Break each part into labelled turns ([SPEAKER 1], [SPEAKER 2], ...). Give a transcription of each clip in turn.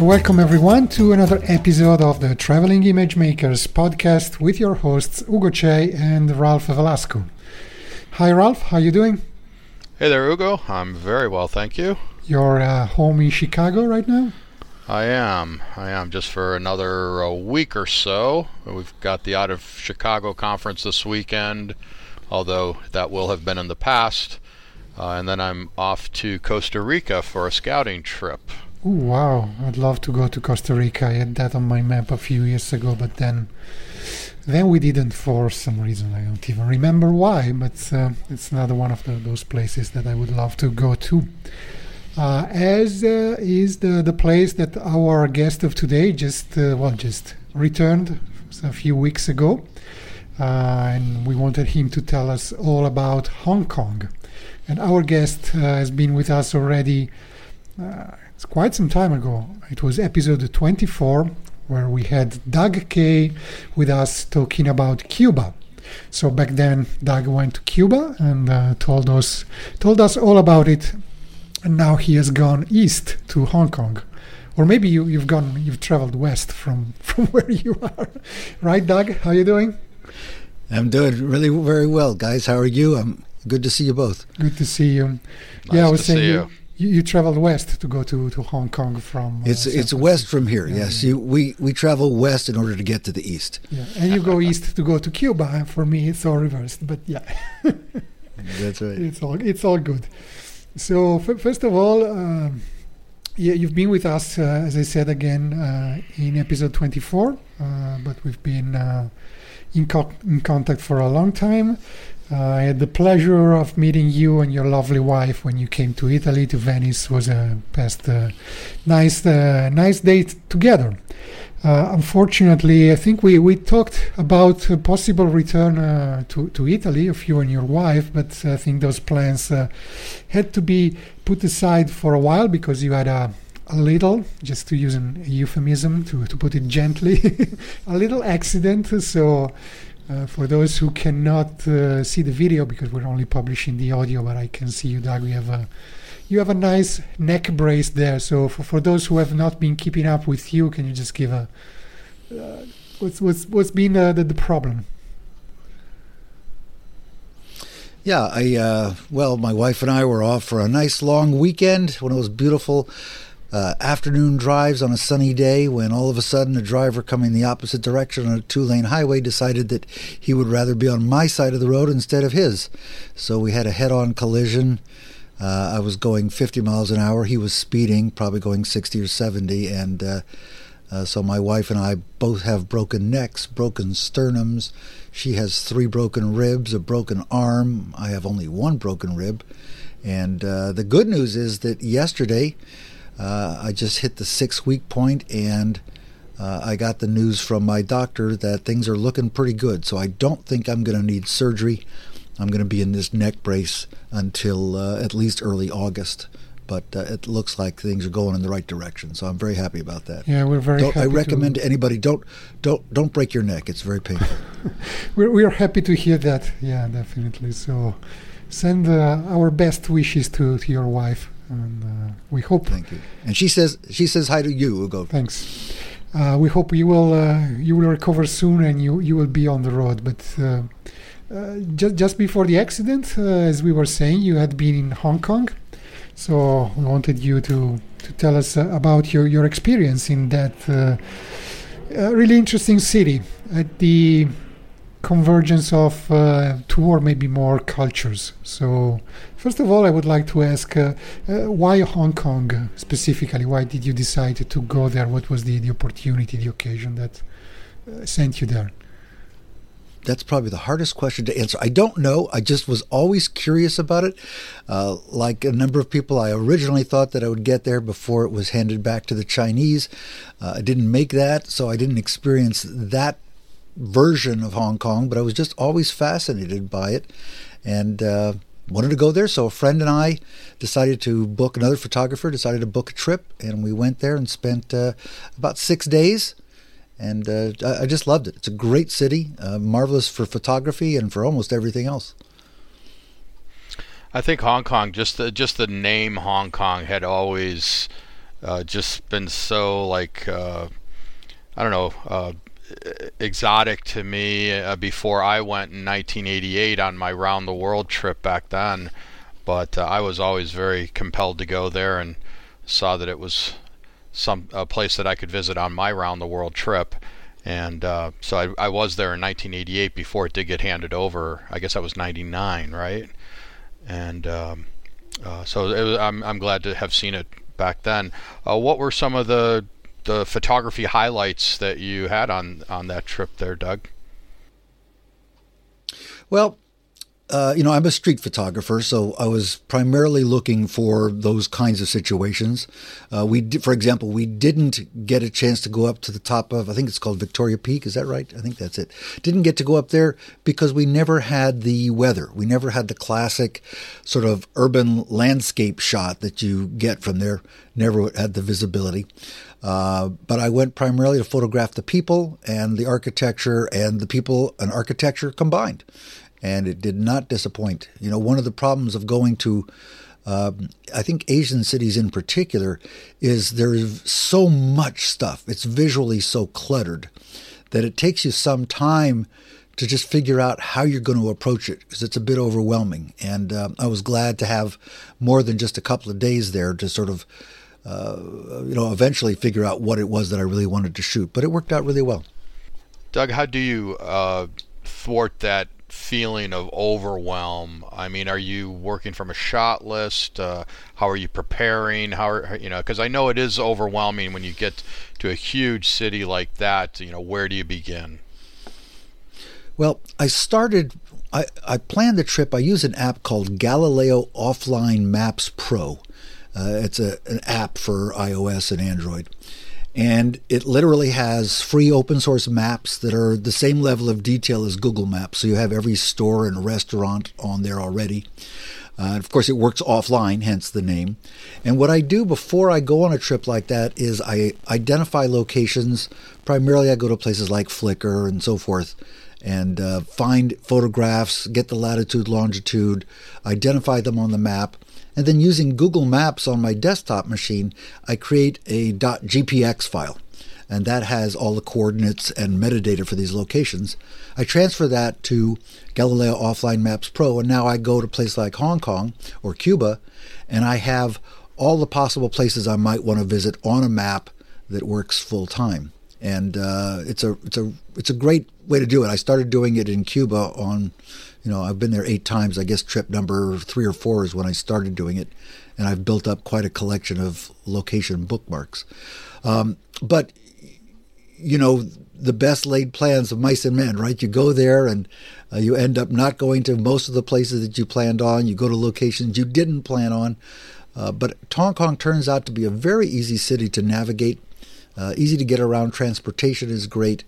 [SPEAKER 1] Welcome, everyone, to another episode of the Traveling Image Makers podcast with your hosts Ugo Cei and Ralph Velasco. Hi, Ralph. How are you doing?
[SPEAKER 2] Hey there, Ugo. I'm very well, thank you.
[SPEAKER 1] You're uh, home in Chicago right now.
[SPEAKER 2] I am. I am just for another uh, week or so. We've got the Out of Chicago conference this weekend, although that will have been in the past. Uh, and then I'm off to Costa Rica for a scouting trip.
[SPEAKER 1] Oh wow! I'd love to go to Costa Rica. I had that on my map a few years ago, but then, then we didn't for some reason. I don't even remember why. But uh, it's another one of the, those places that I would love to go to. Uh, as uh, is the the place that our guest of today just uh, well just returned a few weeks ago, uh, and we wanted him to tell us all about Hong Kong. And our guest uh, has been with us already it's quite some time ago. It was episode 24 where we had Doug Kaye with us talking about Cuba. So back then, Doug went to Cuba and uh, told us told us all about it. And now he has gone east to Hong Kong, or maybe you, you've gone you've traveled west from from where you are, right, Doug? How are you doing?
[SPEAKER 3] I'm doing really very well, guys. How are you? I'm good to see you both.
[SPEAKER 1] Good to see you.
[SPEAKER 2] Nice
[SPEAKER 1] yeah, I was
[SPEAKER 2] to
[SPEAKER 1] saying
[SPEAKER 2] see
[SPEAKER 1] you,
[SPEAKER 2] you.
[SPEAKER 1] you, traveled west to go to, to Hong Kong from. uh,
[SPEAKER 3] It's
[SPEAKER 1] San
[SPEAKER 3] it's
[SPEAKER 1] Francisco.
[SPEAKER 3] west from here.
[SPEAKER 1] Yeah,
[SPEAKER 3] yes,
[SPEAKER 1] yeah.
[SPEAKER 3] You, we we travel west in order to get to the east.
[SPEAKER 1] Yeah, and you go east to go to Cuba. For me, it's all reversed. But yeah,
[SPEAKER 3] That's right.
[SPEAKER 1] it's all it's all good. So f- first of all, um, yeah, you've been with us, uh, as I said again, uh, in episode 24. Uh, but we've been uh, in, co- in contact for a long time. Uh, I had the pleasure of meeting you and your lovely wife when you came to Italy to Venice. It was a past uh, nice uh, nice date together. Uh, unfortunately, I think we, we talked about a possible return uh, to, to Italy of you and your wife, but I think those plans uh, had to be put aside for a while because you had a, a little, just to use an euphemism, to, to put it gently, a little accident. So, uh, for those who cannot uh, see the video because we're only publishing the audio, but I can see you, Doug, we have a you have a nice neck brace there. So for, for those who have not been keeping up with you, can you just give a uh, what's what's what's been the, the problem?
[SPEAKER 3] Yeah, I uh, well, my wife and I were off for a nice long weekend. One of those beautiful uh, afternoon drives on a sunny day. When all of a sudden, a driver coming the opposite direction on a two-lane highway decided that he would rather be on my side of the road instead of his. So we had a head-on collision. Uh, I was going 50 miles an hour. He was speeding, probably going 60 or 70, and uh, uh, so my wife and I both have broken necks, broken sternums. She has three broken ribs, a broken arm. I have only one broken rib. And uh, the good news is that yesterday uh, I just hit the six week point and uh, I got the news from my doctor that things are looking pretty good. So I don't think I'm going to need surgery. I'm going to be in this neck brace until uh, at least early August. But uh, it looks like things are going in the right direction, so I'm very happy about that.
[SPEAKER 1] Yeah, we're very.
[SPEAKER 3] I recommend
[SPEAKER 1] to,
[SPEAKER 3] to anybody don't don't don't break your neck. It's very painful.
[SPEAKER 1] we're we're happy to hear that. Yeah, definitely. So send uh, our best wishes to, to your wife, and uh, we hope.
[SPEAKER 3] Thank you. And she says she says hi to you, Ugo.
[SPEAKER 1] Thanks. Uh, we hope you will uh, you will recover soon and you you will be on the road. But uh, uh, just just before the accident, uh, as we were saying, you had been in Hong Kong, so we wanted you to to tell us uh, about your your experience in that uh, uh, really interesting city at the convergence of uh, two or maybe more cultures. So, first of all, I would like to ask uh, uh, why Hong Kong specifically? Why did you decide to go there? What was the, the opportunity, the occasion that uh, sent you there?
[SPEAKER 3] That's probably the hardest question to answer. I don't know. I just was always curious about it. Uh, like a number of people, I originally thought that I would get there before it was handed back to the Chinese. Uh, I didn't make that, so I didn't experience that version of Hong Kong, but I was just always fascinated by it, and uh, wanted to go there. So a friend and I decided to book another photographer, decided to book a trip, and we went there and spent uh, about six days. And uh, I, I just loved it. It's a great city, uh, marvelous for photography and for almost everything else.
[SPEAKER 2] I think Hong Kong, just the just the name Hong Kong had always uh, just been so like uh, I don't know exotic to me uh, before I went in 1988 on my round the world trip back then. But uh, I was always very compelled to go there and saw that it was some a place that I could visit on my round the world trip. And uh, so I, I was there in 1988 before it did get handed over. I guess that was 99, right? and um, uh, so was, I'm I'm glad to have seen it back then. Uh, what were some of the the photography highlights that you had on on that trip there, Doug?
[SPEAKER 3] Well, uh, you know, I'm a street photographer, so I was primarily looking for those kinds of situations. Uh, we, for example, we didn't get a chance to go up to the top of, I think it's called Victoria Peak. Is that right? I think that's it. Didn't get to go up there because we never had the weather. We never had the classic sort of urban landscape shot that you get from there. Never had the visibility. Uh, but I went primarily to photograph the people and the architecture and the people and architecture combined and it did not disappoint. You know, one of the problems of going to, uh, I think Asian cities in particular, is there's so much stuff. It's visually so cluttered that it takes you some time to just figure out how you're going to approach it because it's a bit overwhelming. And uh, I was glad to have more than just a couple of days there to sort of, uh, you know, eventually figure out what it was that I really wanted to shoot. But it worked out really well.
[SPEAKER 2] Doug, how do you uh, thwart that feeling of overwhelm? I mean, are you working from a shot list? Uh, how are you preparing? How are, you know? Because I know it is overwhelming when you get to a huge city like that. You know, where do you begin?
[SPEAKER 3] Well, I started. I, I planned the trip. I use an app called Galileo Offline Maps Pro. Uh, it's a, an app for iOS and Android and it literally has free open source maps that are the same level of detail as Google Maps. So you have every store and restaurant on there already. Uh, of course, it works offline, hence the name. And what I do before I go on a trip like that is I identify locations. Primarily, I go to places like Flickr and so forth and uh, find photographs, get the latitude, longitude, identify them on the map, and then using Google Maps on my desktop machine, I create a .gpx file. And that has all the coordinates and metadata for these locations. I transfer that to Galileo Offline Maps Pro, and now I go to places like Hong Kong or Cuba, and I have all the possible places I might want to visit on a map that works full time. And uh, it's a it's a it's a great way to do it. I started doing it in Cuba on you know, I've been there eight times. I guess trip number three or four is when I started doing it, and I've built up quite a collection of location bookmarks. Um, but you know, the best laid plans of mice and men, right? You go there and uh, you end up not going to most of the places that you planned on. You go to locations you didn't plan on. Uh, but Hong Kong turns out to be a very easy city to navigate, uh, easy to get around. Transportation is great.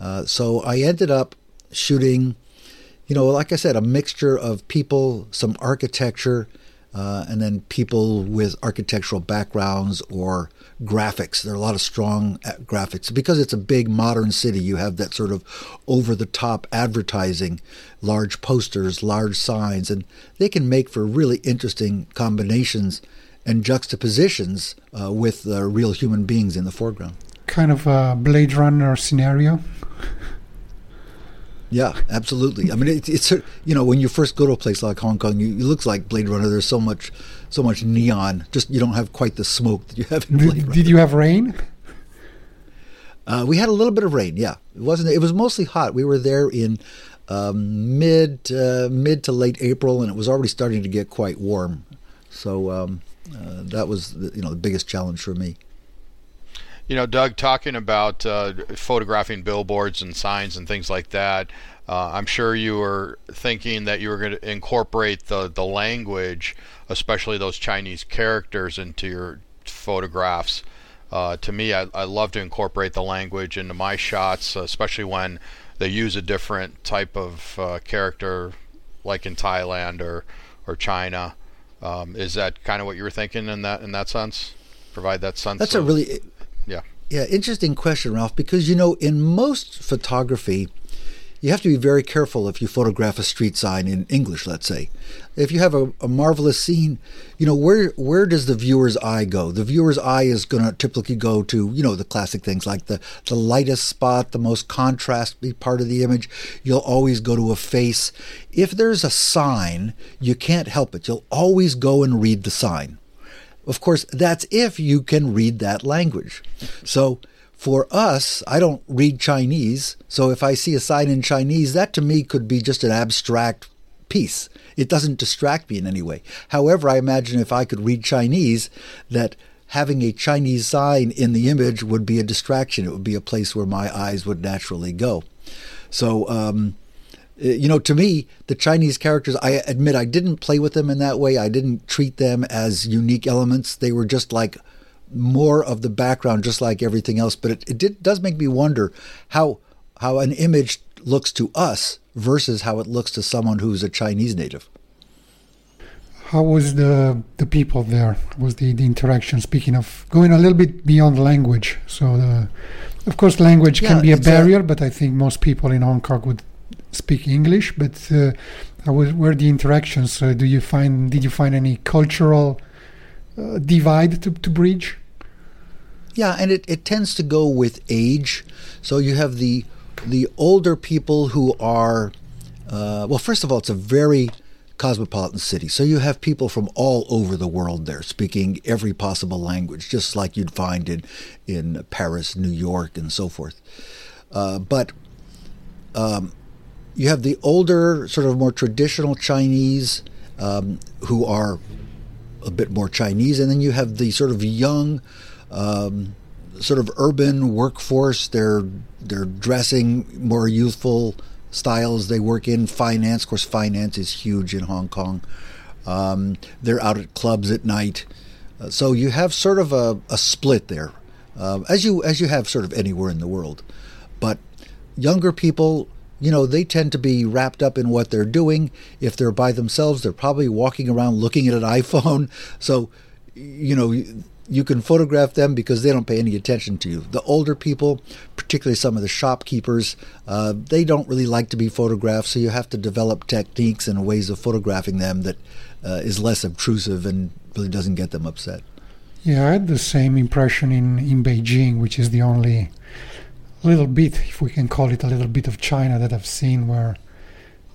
[SPEAKER 3] Uh, so I ended up shooting you know, like I said, a mixture of people, some architecture, uh, and then people with architectural backgrounds or graphics. There are a lot of strong uh, graphics. Because it's a big modern city, you have that sort of over the top advertising, large posters, large signs, and they can make for really interesting combinations and juxtapositions uh, with uh, real human beings in the foreground.
[SPEAKER 1] Kind of a Blade Runner scenario.
[SPEAKER 3] Yeah, absolutely. I mean, it, it's you know when you first go to a place like Hong Kong, you, it looks like Blade Runner. There's so much, so much neon. Just you don't have quite the smoke that you have in Blade
[SPEAKER 1] did,
[SPEAKER 3] Runner.
[SPEAKER 1] Did you have rain?
[SPEAKER 3] Uh, we had a little bit of rain. Yeah, it wasn't. It was mostly hot. We were there in um, mid uh, mid to late April, and it was already starting to get quite warm. So um, uh, that was the, you know the biggest challenge for me.
[SPEAKER 2] You know, Doug, talking about uh, photographing billboards and signs and things like that, uh, I'm sure you were thinking that you were going to incorporate the, the language, especially those Chinese characters, into your photographs. Uh, to me, I, I love to incorporate the language into my shots, especially when they use a different type of uh, character, like in Thailand or or China. Um, is that kind of what you were thinking in that in that sense? Provide that sense.
[SPEAKER 3] That's
[SPEAKER 2] of,
[SPEAKER 3] a really
[SPEAKER 2] yeah
[SPEAKER 3] yeah interesting question, Ralph. Because you know, in most photography, you have to be very careful if you photograph a street sign in English, let's say. If you have a, a marvelous scene, you know, where where does the viewer's eye go? The viewer's eye is going to typically go to, you know, the classic things like the, the lightest spot, the most contrast part of the image. You'll always go to a face. If there's a sign, you can't help it. You'll always go and read the sign. Of course, that's if you can read that language. So, for us, I don't read Chinese, so if I see a sign in Chinese, that to me could be just an abstract piece. It doesn't distract me in any way. However, I imagine if I could read Chinese, that having a Chinese sign in the image would be a distraction. It would be a place where my eyes would naturally go. So, um, eh, you know, to me, the Chinese characters, I admit I didn't play with them in that way. I didn't treat them as unique elements. They were just like more of the background, just like everything else. But it, it did, does make me wonder how how an image looks to us versus how it looks to someone who's a Chinese native.
[SPEAKER 1] How was the the people there? Was the, the interaction? Speaking of going a little bit beyond language, so the, of course language
[SPEAKER 3] Yeah,
[SPEAKER 1] can be a
[SPEAKER 3] it's a-
[SPEAKER 1] barrier, but I think most people in Hong Kong would speak English. But uh, how was, were the interactions? Uh, do you find did you find any cultural uh, divide to, to bridge?
[SPEAKER 3] Yeah, and it, it tends to go with age. So you have the the older people who are uh, well. First of all, it's a very cosmopolitan city, so you have people from all over the world there speaking every possible language, just like you'd find in in Paris, New York, and so forth. Uh, but um, you have the older, sort of more traditional Chinese um, who are a bit more Chinese, and then you have the sort of young, um, sort of urban workforce. They're they're dressing more youthful styles. They work in finance. Of course, finance is huge in Hong Kong. Um, they're out at clubs at night. Uh, so you have sort of a, a split there, uh, as you as you have sort of anywhere in the world. But younger people, you know, they tend to be wrapped up in what they're doing. If they're by themselves, they're probably walking around looking at an iPhone. So, you know, you, can photograph them because they don't pay any attention to you. The older people, particularly some of the shopkeepers, uh, they don't really like to be photographed. So you have to develop techniques and ways of photographing them that uh, is less obtrusive and really doesn't get them upset.
[SPEAKER 1] Yeah, I had the same impression in, in Beijing, which is the only little bit, if we can call it a little bit of China that I've seen, where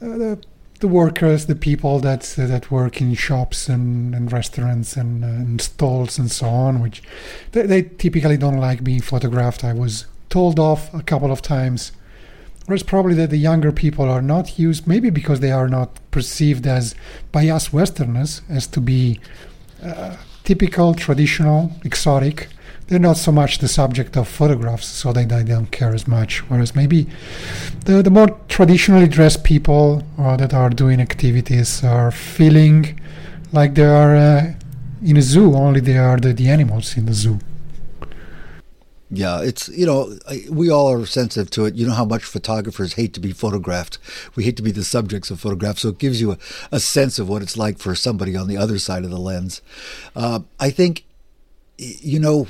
[SPEAKER 1] uh, the, the workers, the people that uh, that work in shops and, and restaurants and, uh, and stalls and so on, which they, they typically don't like being photographed. I was told off a couple of times. Whereas probably that the younger people are not used, maybe because they are not perceived as by us Westerners as to be uh, typical, traditional, exotic. They're not so much the subject of photographs, so they, they don't care as much. Whereas maybe the, the more traditionally dressed people uh, that are doing activities are feeling like they are uh, in a zoo, only they are the, the animals in the zoo.
[SPEAKER 3] Yeah, it's you know we all are sensitive to it. You know how much photographers hate to be photographed. We hate to be the subjects of photographs. So it gives you a, a sense of what it's like for somebody on the other side of the lens. Uh, I think, you know,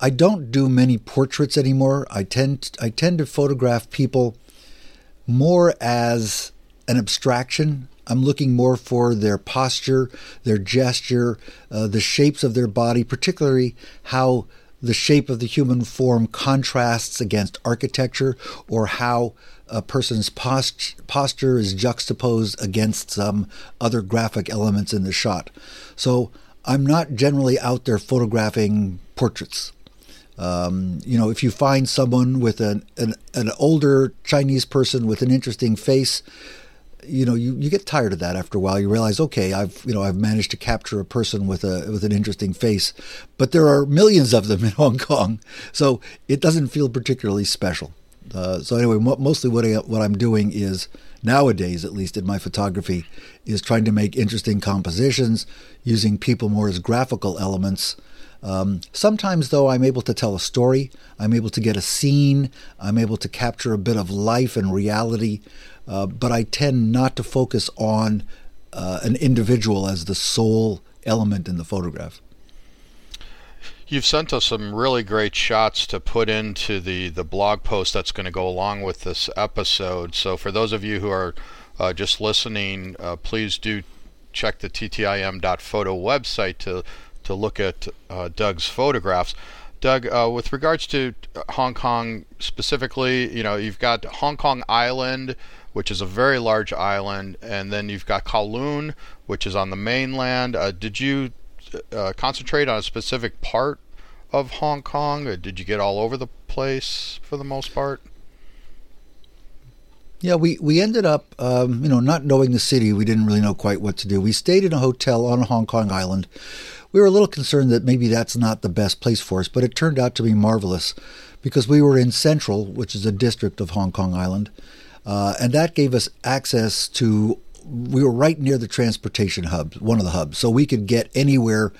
[SPEAKER 3] I don't do many portraits anymore. I tend I tend to photograph people more as an abstraction. I'm looking more for their posture, their gesture, uh, the shapes of their body, particularly how the shape of the human form contrasts against architecture or how a person's post- posture is juxtaposed against some other graphic elements in the shot. So I'm not generally out there photographing portraits. Um, you know, if you find someone with an, an an older Chinese person with an interesting face, you know, you, you get tired of that after a while. You realize, okay, I've you know I've managed to capture a person with a with an interesting face, but there are millions of them in Hong Kong, so it doesn't feel particularly special. Uh, so anyway, mo- mostly what I, what I'm doing is nowadays, at least in my photography, is trying to make interesting compositions using people more as graphical elements Um, sometimes, though, I'm able to tell a story. I'm able to get a scene. I'm able to capture a bit of life and reality. Uh, but I tend not to focus on uh, an individual as the sole element in the photograph.
[SPEAKER 2] You've sent us some really great shots to put into the, the blog post that's going to go along with this episode. So, for those of you who are uh, just listening, uh, please do check the ttim.photo website to to look at uh, Doug's photographs. Doug, uh, with regards to Hong Kong specifically, you know, you've got Hong Kong Island, which is a very large island, and then you've got Kowloon, which is on the mainland. Uh, did you uh, concentrate on a specific part of Hong Kong, or did you get all over the place for the most part?
[SPEAKER 3] Yeah, we, we ended up, um, you know, not knowing the city. We didn't really know quite what to do. We stayed in a hotel on Hong Kong Island. We were a little concerned that maybe that's not the best place for us, but it turned out to be marvelous because we were in Central, which is a district of Hong Kong Island, uh, and that gave us access to. We were right near the transportation hub, one of the hubs, so we could get anywhere.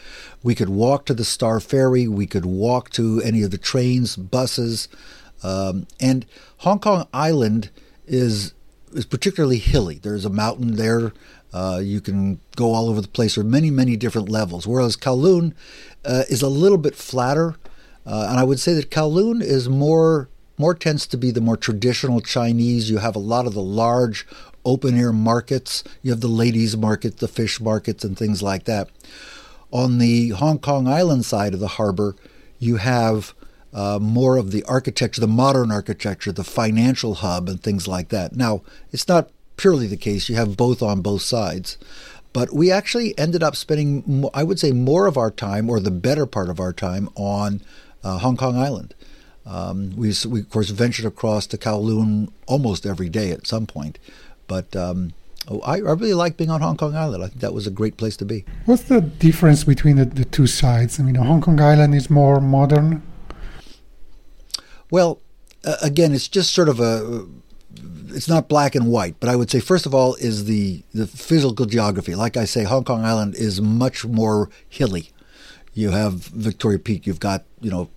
[SPEAKER 3] We could walk to the Star Ferry. We could walk to any of the trains, buses, um, and Hong Kong Island is is particularly hilly. There's a mountain there. Uh, you can go all over the place. Are many, many different levels. Whereas Kowloon uh, is a little bit flatter, uh, and I would say that Kowloon is more more tends to be the more traditional Chinese. You have a lot of the large open air markets. You have the ladies' market, the fish markets, and things like that. On the Hong Kong Island side of the harbor, you have uh, more of the architecture, the modern architecture, the financial hub, and things like that. Now, it's not purely the case. You have both on both sides. But we actually ended up spending, I would say, more of our time, or the better part of our time, on uh, Hong Kong Island. Um, we, we, of course, ventured across to Kowloon almost every day at some point. But um, oh, I, I, really like being on Hong Kong Island. I think that was a great place to be.
[SPEAKER 1] What's the difference between the, the two sides? I mean, Hong Kong Island is more modern
[SPEAKER 3] well, uh, again, it's just sort of a. It's not black and white, but I would say first of all is the the physical geography. Like I say, Hong Kong Island is much more hilly. You have Victoria Peak. You've got you know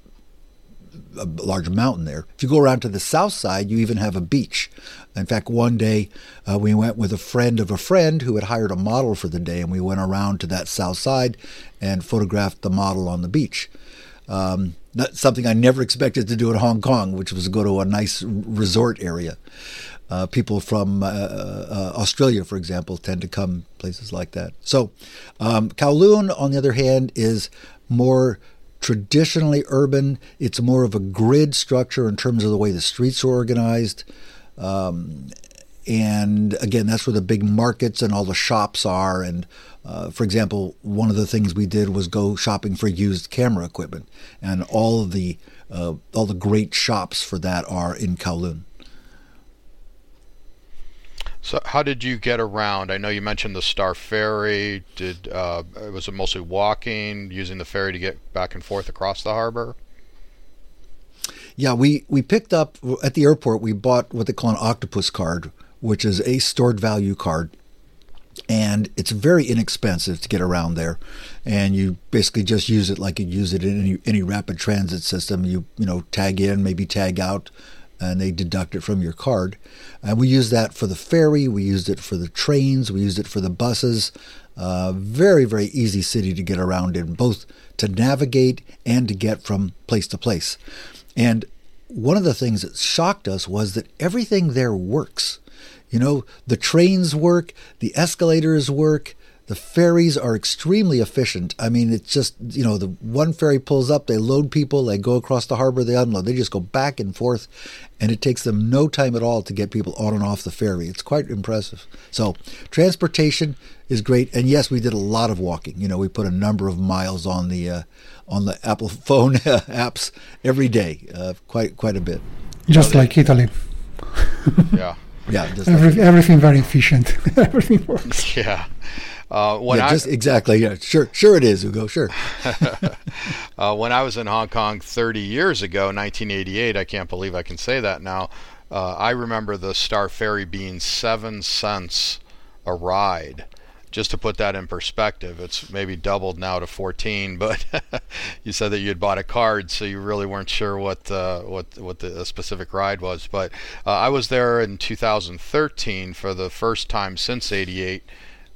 [SPEAKER 3] a large mountain there. If you go around to the south side, you even have a beach. In fact, one day uh, we went with a friend of a friend who had hired a model for the day, and we went around to that south side and photographed the model on the beach. Um, not something I never expected to do in Hong Kong, which was go to a nice resort area. Uh, people from uh, uh, Australia, for example, tend to come places like that. So, um, Kowloon, on the other hand, is more traditionally urban. It's more of a grid structure in terms of the way the streets are organized. Um, and again, that's where the big markets and all the shops are, and uh, for example, one of the things we did was go shopping for used camera equipment, and all the uh, all the great shops for that are in Kowloon.
[SPEAKER 2] So, how did you get around? I know you mentioned the Star Ferry. Did uh, was it mostly walking, using the ferry to get back and forth across the harbor?
[SPEAKER 3] Yeah, we we picked up at the airport. We bought what they call an octopus card, which is a stored value card and it's very inexpensive to get around there and you basically just use it like you use it in any, any rapid transit system you you know tag in maybe tag out and they deduct it from your card. And we use that for the ferry we used it for the trains we used it for the buses. Uh, very very easy city to get around in both to navigate and to get from place to place. And one of the things that shocked us was that everything there works. You know, the trains work, the escalators work, the ferries are extremely efficient. I mean, it's just, you know, the one ferry pulls up, they load people, they go across the harbor, they unload. They just go back and forth, and it takes them no time at all to get people on and off the ferry. It's quite impressive. So, transportation is great. And yes, we did a lot of walking. You know, we put a number of miles on the uh, on the Apple phone apps every day, uh, quite quite a bit.
[SPEAKER 1] Just like Italy.
[SPEAKER 2] yeah.
[SPEAKER 3] Yeah,
[SPEAKER 1] Every, like everything very efficient. everything works.
[SPEAKER 2] Yeah. Uh, when
[SPEAKER 3] yeah,
[SPEAKER 2] I,
[SPEAKER 3] just exactly. Yeah, sure, sure it is, Hugo. Sure.
[SPEAKER 2] uh, when I was in Hong Kong 30 years ago, 1988, I can't believe I can say that now. Uh, I remember the Star Ferry being seven cents a ride, just to put that in perspective, it's maybe doubled now to 14. But you said that you had bought a card, so you really weren't sure what uh, what what the specific ride was. But uh, I was there in 2013 for the first time since '88,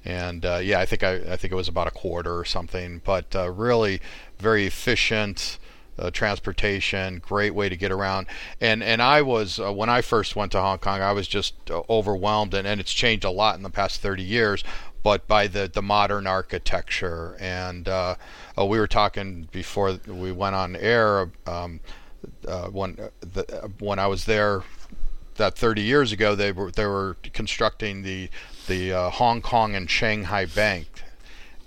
[SPEAKER 2] and uh, yeah, I think I, I think it was about a quarter or something. But uh, really, very efficient. Uh, transportation, great way to get around. And and I was uh, when I first went to Hong Kong, I was just uh, overwhelmed, and, and it's changed a lot in the past 30 years but by the, the modern architecture. And uh, we were talking before we went on air um, when the, when I was there that 30 years ago they were they were constructing the the uh, Hong Kong and Shanghai Bank,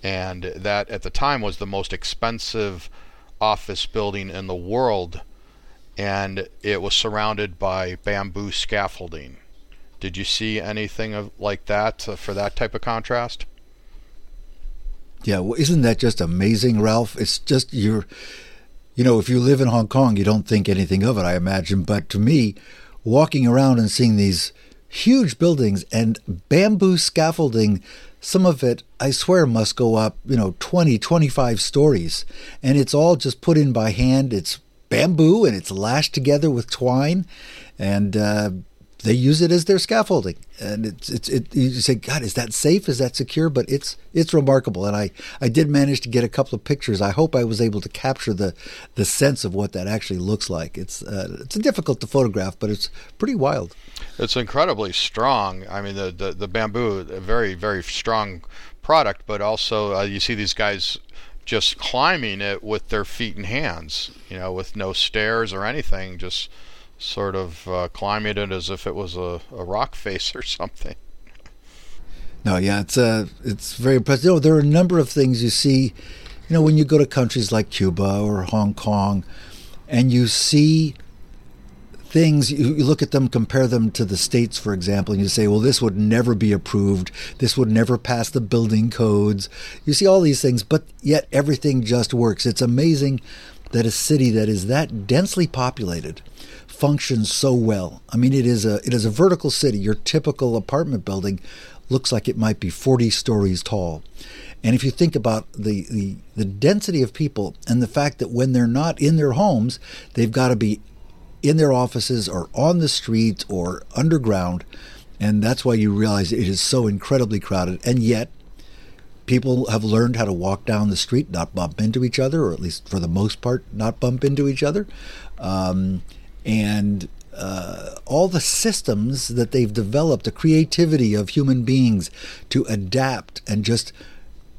[SPEAKER 2] and that at the time was the most expensive office building in the world, and it was surrounded by bamboo scaffolding did you see anything of like that uh, for that type of contrast?
[SPEAKER 3] Yeah, well, isn't that just amazing, Ralph? It's just you're, you know, if you live in Hong Kong, you don't think anything of it, I imagine. But to me, walking around and seeing these huge buildings and bamboo scaffolding, some of it, I swear, must go up, you know, 20, 25 stories. And it's all just put in by hand. It's bamboo and it's lashed together with twine. And, uh, they use it as their scaffolding, and it's it's it. You say, God, is that safe? Is that secure? But it's it's remarkable, and I I did manage to get a couple of pictures. I hope I was able to capture the the sense of what that actually looks like. It's uh, it's difficult to photograph, but it's pretty wild.
[SPEAKER 2] It's incredibly strong. I mean, the the, the bamboo, a very very strong product, but also uh, you see these guys just climbing it with their feet and hands. You know, with no stairs or anything, just sort of uh, climbing it as if it was a, a rock face or something.
[SPEAKER 3] No, yeah, it's uh, it's very impressive. You know, there are a number of things you see. You know, when you go to countries like Cuba or Hong Kong, and you see things, you, you look at them, compare them to the states, for example, and you say, well, this would never be approved. This would never pass the building codes. You see all these things, but yet everything just works. It's amazing that a city that is that densely populated functions so well. I mean, it is a it is a vertical city. Your typical apartment building looks like it might be 40 stories tall. And if you think about the, the, the density of people and the fact that when they're not in their homes, they've got to be in their offices or on the streets or underground. And that's why you realize it is so incredibly crowded. And yet, people have learned how to walk down the street, not bump into each other, or at least for the most part, not bump into each other. Um, and uh, all the systems that they've developed, the creativity of human beings to adapt and just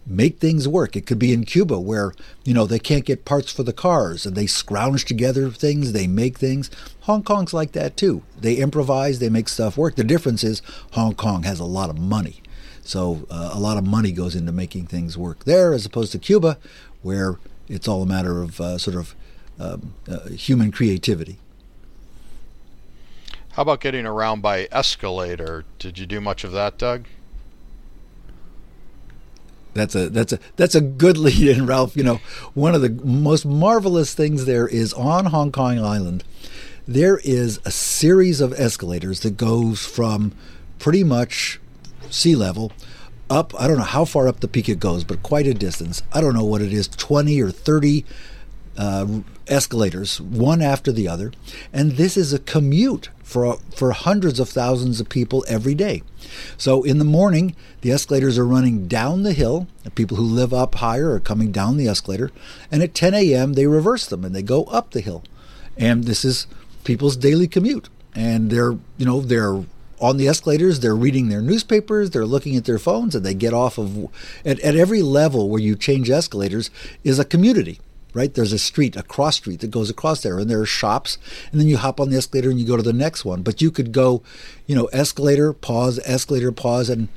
[SPEAKER 3] make things work. It could be in Cuba where, you know, they can't get parts for the cars and they scrounge together things, they make things. Hong Kong's like that too. They improvise, they make stuff work. The difference is Hong Kong has a lot of money. So uh, a lot of money goes into making things work there as opposed to Cuba where it's all a matter of uh, sort of um, uh, human creativity.
[SPEAKER 2] How about getting around by escalator? Did you do much of that, Doug?
[SPEAKER 3] That's a that's a that's a good lead in, Ralph. You know, one of the most marvelous things there is on Hong Kong Island. There is a series of escalators that goes from pretty much sea level up. I don't know how far up the peak it goes, but quite a distance. I don't know what it is, twenty or thirty uh, escalators, one after the other, and this is a commute for for hundreds of thousands of people every day. So in the morning, the escalators are running down the hill. The people who live up higher are coming down the escalator, and at 10 a.m. they reverse them and they go up the hill. And this is people's daily commute, and they're you know they're on the escalators, they're reading their newspapers, they're looking at their phones, and they get off of. At, at every level where you change escalators is a community right? There's a street, a cross street that goes across there, and there are shops, and then you hop on the escalator and you go to the next one. But you could go, you know, escalator, pause, escalator, pause, and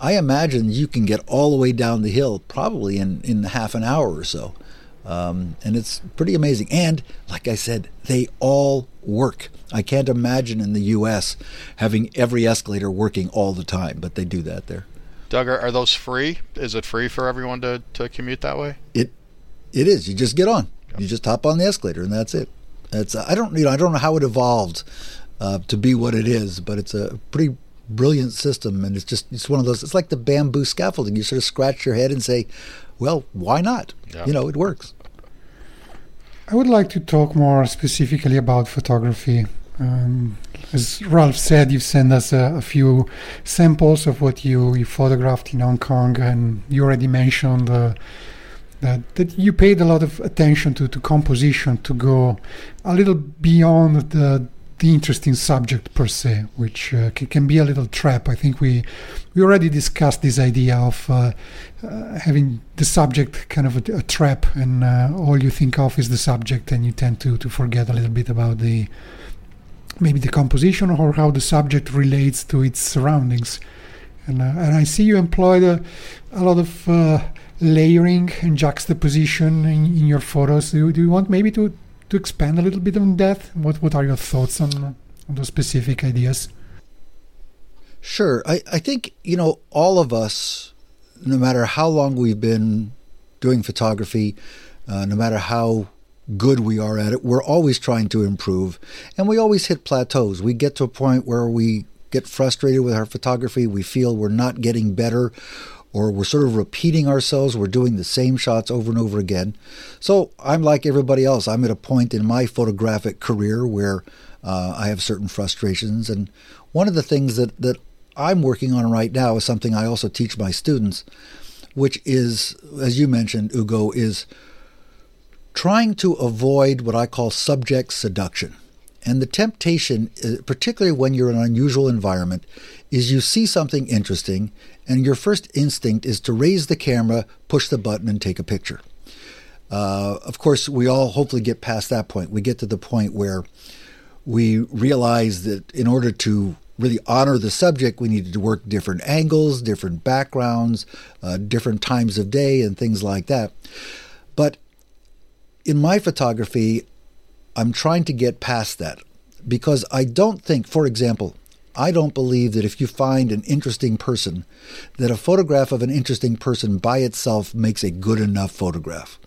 [SPEAKER 3] I imagine you can get all the way down the hill probably in, in half an hour or so. Um, and it's pretty amazing. And like I said, they all work. I can't imagine in the U.S. having every escalator working all the time, but they do that there.
[SPEAKER 2] Doug, are, are those free? Is it free for everyone to, to commute that way?
[SPEAKER 3] It it is. You just get on. Yep. You just hop on the escalator, and that's it. It's I don't you know I don't know how it evolved uh, to be what it is, but it's a pretty brilliant system, and it's just it's one of those. It's like the bamboo scaffolding. You sort of scratch your head and say, "Well, why not?"
[SPEAKER 2] Yeah.
[SPEAKER 3] You know, it works.
[SPEAKER 1] I would like to talk more specifically about photography. Um, as Ralph said, you've sent us a, a, few samples of what you, you photographed in Hong Kong, and you already mentioned uh, that, that you paid a lot of attention to, to composition to go a little beyond the the interesting subject per se, which uh, can, can, be a little trap. I think we we already discussed this idea of uh, uh, having the subject kind of a, a trap, and uh, all you think of is the subject, and you tend to to forget a little bit about the maybe the composition or how the subject relates to its surroundings. And, uh, and I see you employed a, a lot of uh, layering and juxtaposition in, in your photos. Do do you want maybe to to expand a little bit on that? What what are your thoughts on, on those specific ideas?
[SPEAKER 3] Sure. I, I think, you know, all of us, no matter how long we've been doing photography, uh, no matter how good we are at it, we're always trying to improve. And we always hit plateaus. We get to a point where we get frustrated with our photography. We feel we're not getting better or we're sort of repeating ourselves. We're doing the same shots over and over again. So I'm like everybody else. I'm at a point in my photographic career where uh, I have certain frustrations. And one of the things that, that I'm working on right now is something I also teach my students, which is, as you mentioned, Ugo, is trying to avoid what I call subject seduction. And the temptation, uh, particularly when you're in an unusual environment, is you see something interesting, and your first instinct is to raise the camera, push the button, and take a picture. Uh, of course, we all hopefully get past that point. We get to the point where we realize that in order to really honor the subject, we needed to work different angles, different backgrounds, uh, different times of day, and things like that. But in my photography, I'm trying to get past that because I don't think, for example, I don't believe that if you find an interesting person, that a photograph of an interesting person by itself makes a good enough photograph.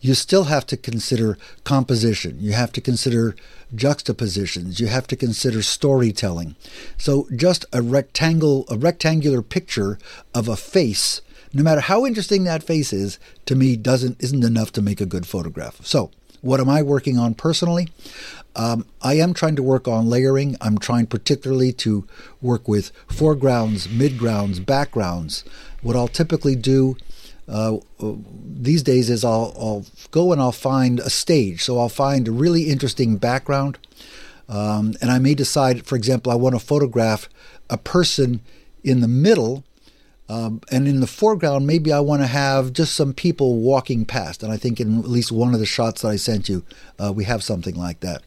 [SPEAKER 3] You still have to consider composition. You have to consider juxtapositions. You have to consider storytelling. So just a rectangle, a rectangular picture of a face, no matter how interesting that face is, to me doesn't isn't enough to make a good photograph. So what am I working on personally? Um, I am trying to work on layering. I'm trying particularly to work with foregrounds, midgrounds, backgrounds. What I'll typically do uh, these days is I'll, I'll, go and I'll find a stage. So I'll find a really interesting background. Um, and I may decide, for example, I want to photograph a person in the middle um, and in the foreground, maybe I want to have just some people walking past. And I think in at least one of the shots that I sent you, uh, we have something like that.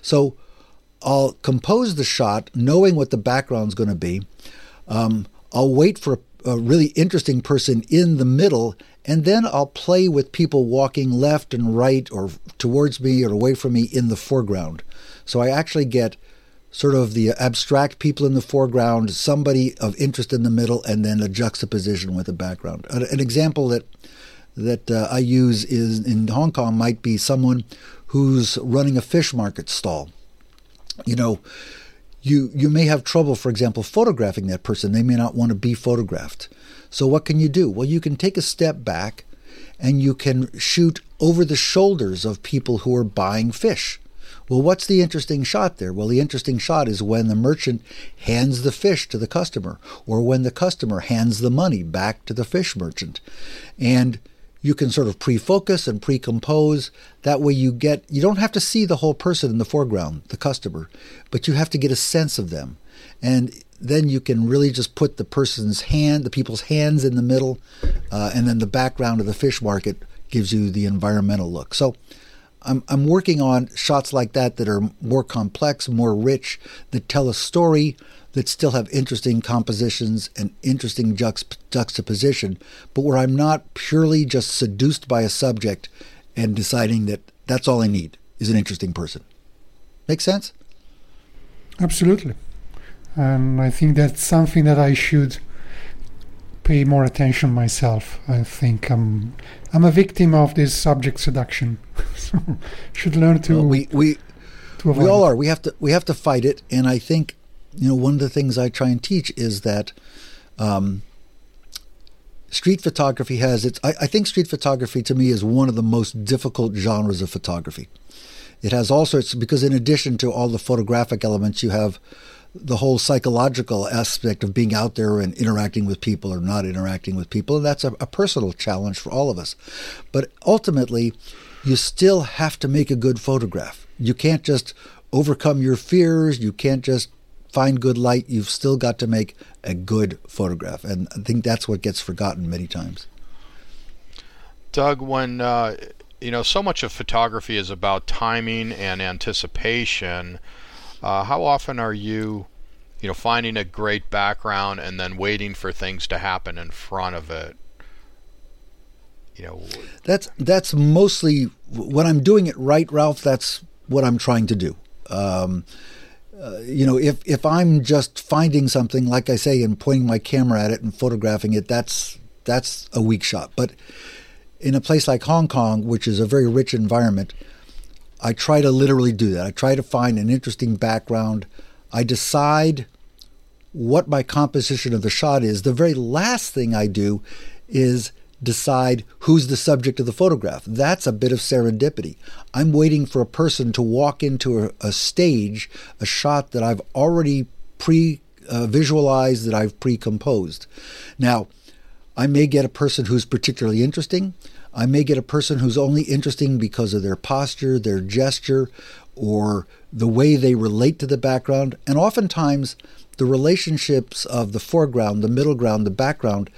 [SPEAKER 3] So I'll compose the shot knowing what the background's going to be. Um, I'll wait for a, a really interesting person in the middle, and then I'll play with people walking left and right or towards me or away from me in the foreground. So I actually get sort of the abstract people in the foreground, somebody of interest in the middle, and then a juxtaposition with a background. An example that that uh, I use is in Hong Kong might be someone who's running a fish market stall. You know, you you may have trouble, for example, photographing that person. They may not want to be photographed. So what can you do? Well, you can take a step back and you can shoot over the shoulders of people who are buying fish. Well, what's the interesting shot there? Well, the interesting shot is when the merchant hands the fish to the customer, or when the customer hands the money back to the fish merchant. And you can sort of pre-focus and pre-compose that way you get you don't have to see the whole person in the foreground the customer but you have to get a sense of them and then you can really just put the person's hand the people's hands in the middle uh, and then the background of the fish market gives you the environmental look so I'm, I'm working on shots like that that are more complex, more rich, that tell a story, that still have interesting compositions and interesting juxt- juxtaposition, but where I'm not purely just seduced by a subject and deciding that that's all I need is an interesting person. Make sense?
[SPEAKER 1] Absolutely. And I think that's something that I should pay more attention myself. I think I'm I'm a victim of this subject seduction. so should learn to
[SPEAKER 3] well, we we
[SPEAKER 1] to
[SPEAKER 3] we all it. are. We have to we have to fight it, and I think you know, one of the things I try and teach is that um, street photography has its. I, I think street photography to me is one of the most difficult genres of photography. It has all sorts because in addition to all the photographic elements, you have the whole psychological aspect of being out there and interacting with people or not interacting with people. And that's a, a, personal challenge for all of us. But ultimately, you still have to make a good photograph. You can't just overcome your fears. You can't just find good light. You've still got to make a good photograph. And I think that's what gets forgotten many times.
[SPEAKER 2] Doug, when, uh, you know, so much of photography is about timing and anticipation uh, how often are you, you know, finding a great background and then waiting for things to happen in front of it? You know,
[SPEAKER 3] that's that's mostly when I'm doing it right, Ralph. That's what I'm trying to do. Um, uh, you know, if if I'm just finding something, like I say, and pointing my camera at it and photographing it, that's that's a weak shot. But in a place like Hong Kong, which is a very rich environment, I try to literally do that. I try to find an interesting background. I decide what my composition of the shot is. The very last thing I do is decide who's the subject of the photograph. That's a bit of serendipity. I'm waiting for a person to walk into a, a stage, a shot that I've already pre uh, visualized, that I've pre composed. Now, I may get a person who's particularly interesting. I may get a person who's only interesting because of their posture, their gesture, or the way they relate to the background. And oftentimes, the relationships of the foreground, the middle ground, the background,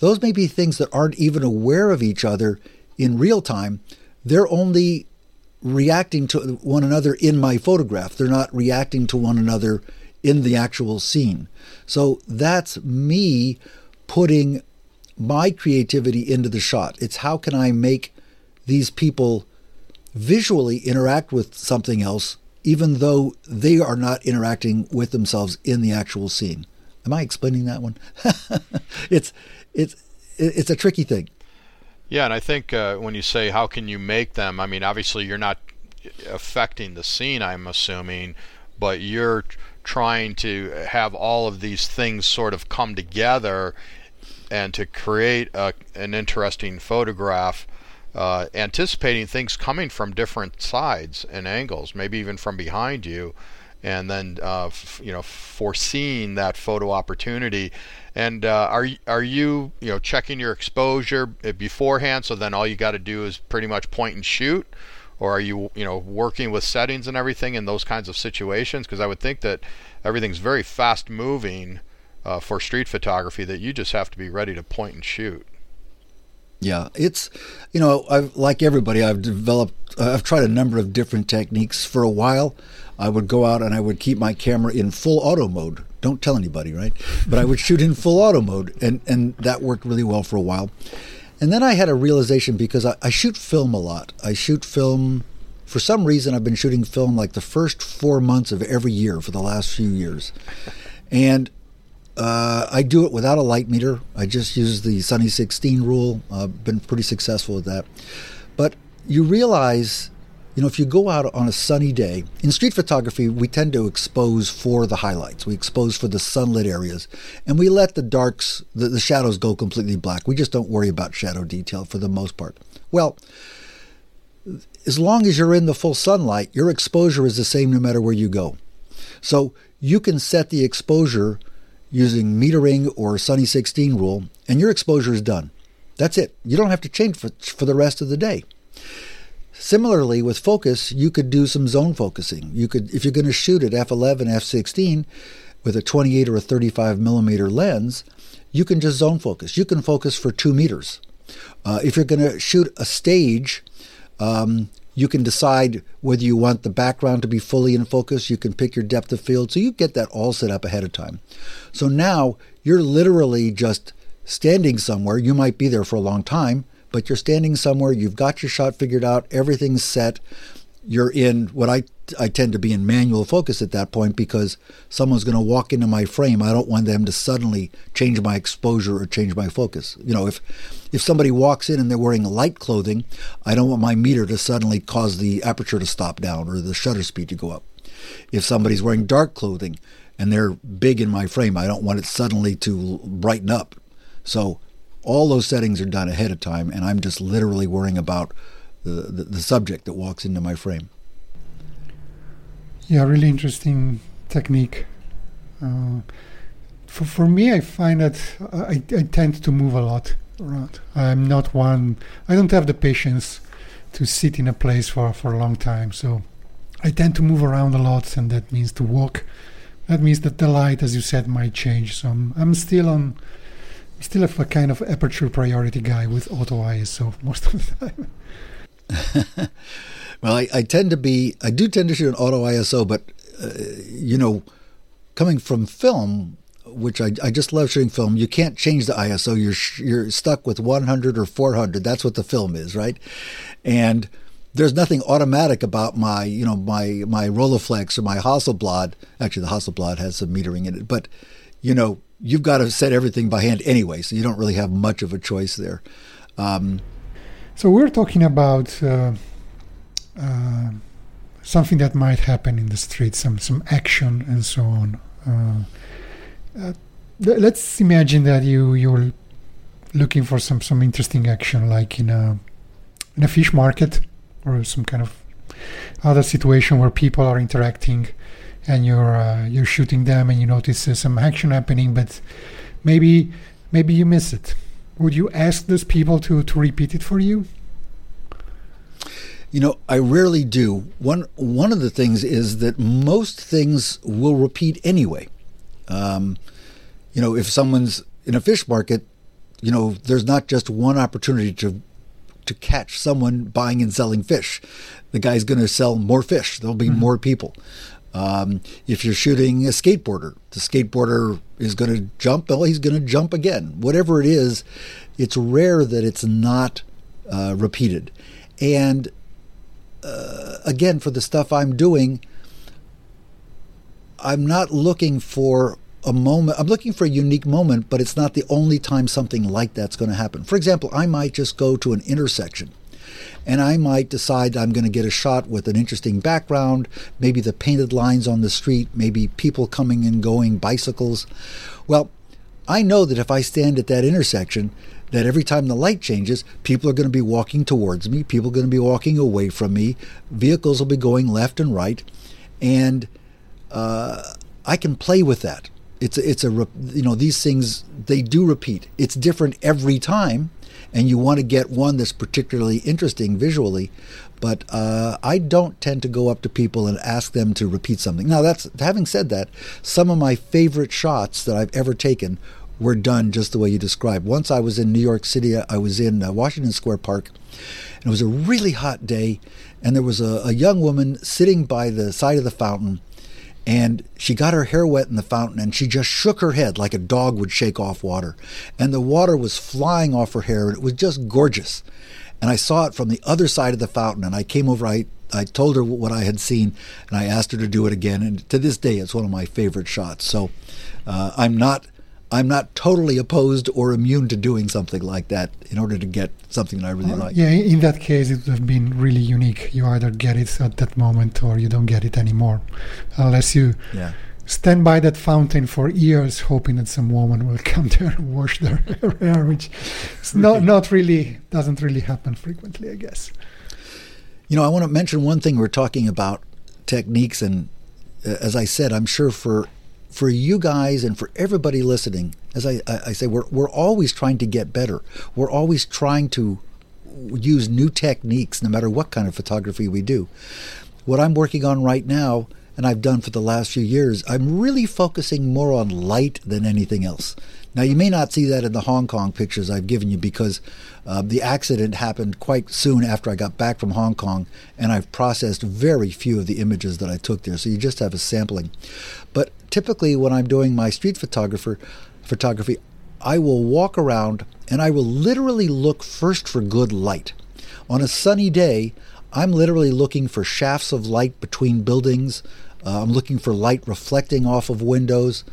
[SPEAKER 3] those may be things that aren't even aware of each other in real time. They're only reacting to one another in my photograph. They're not reacting to one another in the actual scene. So that's me putting my creativity into the shot. It's how can I make these people visually interact with something else, even though they are not interacting with themselves in the actual scene. Am I explaining that one? it's it's it's a tricky thing.
[SPEAKER 2] Yeah, and I think uh, when you say how can you make them, I mean obviously you're not affecting the scene. I'm assuming, but you're trying to have all of these things sort of come together and to create a, an interesting photograph, uh, anticipating things coming from different sides and angles, maybe even from behind you, and then uh, f- you know foreseeing that photo opportunity. And uh, are are you you know checking your exposure beforehand? So then all you got to do is pretty much point and shoot or are you you know working with settings and everything in those kinds of situations because i would think that everything's very fast moving uh, for street photography that you just have to be ready to point and shoot.
[SPEAKER 3] Yeah, it's you know, I've like everybody, I've developed, I've tried a number of different techniques. For a while, I would go out and I would keep my camera in full auto mode. Don't tell anybody, right? But I would shoot in full auto mode, and and that worked really well for a while. And then I had a realization because I, I shoot film a lot. I shoot film. For some reason, I've been shooting film like the first four months of every year for the last few years, and uh, I do it without a light meter. I just use the Sunny 16 rule. I've been pretty successful with that. But you realize, you know, if you go out on a sunny day, in street photography, we tend to expose for the highlights. We expose for the sunlit areas, and we let the darks, the, the shadows go completely black. We just don't worry about shadow detail for the most part. Well, as long as you're in the full sunlight, your exposure is the same no matter where you go. So you can set the exposure using metering or Sunny 16 rule, and your exposure is done. That's it. You don't have to change for, for the rest of the day. Similarly, with focus, you could do some zone focusing. You could, if you're going to shoot at f11, f16 with a 28 or a 35 millimeter lens, you can just zone focus. You can focus for two meters. Uh, if you're going to shoot a stage, um, you can decide whether you want the background to be fully in focus. You can pick your depth of field. So you get that all set up ahead of time. So now you're literally just standing somewhere. You might be there for a long time, but you're standing somewhere. You've got your shot figured out. Everything's set. You're in what I I tend to be in manual focus at that point because someone's going to walk into my frame. I don't want them to suddenly change my exposure or change my focus. You know, if if somebody walks in and they're wearing light clothing, I don't want my meter to suddenly cause the aperture to stop down or the shutter speed to go up. If somebody's wearing dark clothing and they're big in my frame. I don't want it suddenly to brighten up. So all those settings are done ahead of time, and I'm just literally worrying about the, the, the subject that walks into my frame.
[SPEAKER 1] Yeah, really interesting technique. Uh, for, for me, I find that I, I tend to move a lot around. I'm not one, I don't have the patience to sit in a place for, for a long time. So I tend to move around a lot, and that means to walk. That means that the light, as you said, might change. So I'm, I'm still on, still a kind of aperture priority guy with auto ISO most of the
[SPEAKER 3] time. well, I, I, tend to be, I do tend to shoot an auto ISO, but uh, you know, coming from film, which I, I just love shooting film. You can't change the ISO. You're you're stuck with 100 or 400. That's what the film is, right? And there's nothing automatic about my you know my my Rolleiflex or my Hasselblad. Actually, the Hasselblad has some metering in it, but you know you've got to set everything by hand anyway, so you don't really have much of a choice there. Um,
[SPEAKER 1] so we're talking about. Uh, uh, something that might happen in the street, some some action and so on. Uh, uh, let's imagine that you you're looking for some some interesting action, like in a in a fish market or some kind of other situation where people are interacting, and you're uh, you're shooting them, and you notice some action happening, but maybe maybe you miss it. Would you ask those people to to repeat it for you?
[SPEAKER 3] You know, I rarely do. One one of the things is that most things will repeat anyway. Um, you know, if someone's in a fish market, you know, there's not just one opportunity to to catch someone buying and selling fish. The guy's going to sell more fish. There'll be mm-hmm. more people. Um, if you're shooting a skateboarder, the skateboarder is going to jump. Well, he's going to jump again. Whatever it is, it's rare that it's not uh, repeated. And uh, again, for the stuff I'm doing, I'm not looking for a moment. I'm looking for a unique moment, but it's not the only time something like that's going to happen. For example, I might just go to an intersection and I might decide I'm going to get a shot with an interesting background, maybe the painted lines on the street, maybe people coming and going, bicycles. Well, I know that if I stand at that intersection, that every time the light changes, people are going to be walking towards me, people are going to be walking away from me, vehicles will be going left and right, and uh, I can play with that. It's a, it's a you know these things they do repeat. It's different every time, and you want to get one that's particularly interesting visually. But uh, I don't tend to go up to people and ask them to repeat something. Now, that's having said that, some of my favorite shots that I've ever taken were done just the way you described. Once I was in New York City, I was in uh, Washington Square Park, and it was a really hot day, and there was a, a young woman sitting by the side of the fountain, and she got her hair wet in the fountain, and she just shook her head like a dog would shake off water, and the water was flying off her hair, and it was just gorgeous. And I saw it from the other side of the fountain, and I came over. I I told her what I had seen, and I asked her to do it again. And to this day, it's one of my favorite shots. So uh, I'm not I'm not totally opposed or immune to doing something like that in order to get something that I really uh, like.
[SPEAKER 1] Yeah, in that case, it would have been really unique. You either get it at that moment or you don't get it anymore, unless you yeah. stand by that fountain for years, hoping that some woman will come there and wash their hair, which is not not really doesn't really happen frequently, I guess.
[SPEAKER 3] You know, I want to mention one thing. We're talking about techniques, and uh, as I said, I'm sure for for you guys and for everybody listening, as I, I, say, we're, we're always trying to get better. We're always trying to use new techniques no matter what kind of photography we do. What I'm working on right now, and I've done for the last few years, I'm really focusing more on light than anything else. Now, you may not see that in the Hong Kong pictures I've given you because uh, the accident happened quite soon after I got back from Hong Kong, and I've processed very few of the images that I took there. So you just have a sampling. But typically, when I'm doing my street photographer photography, I will walk around and I will literally look first for good light. On a sunny day, I'm literally looking for shafts of light between buildings. Uh, I'm looking for light reflecting off of windows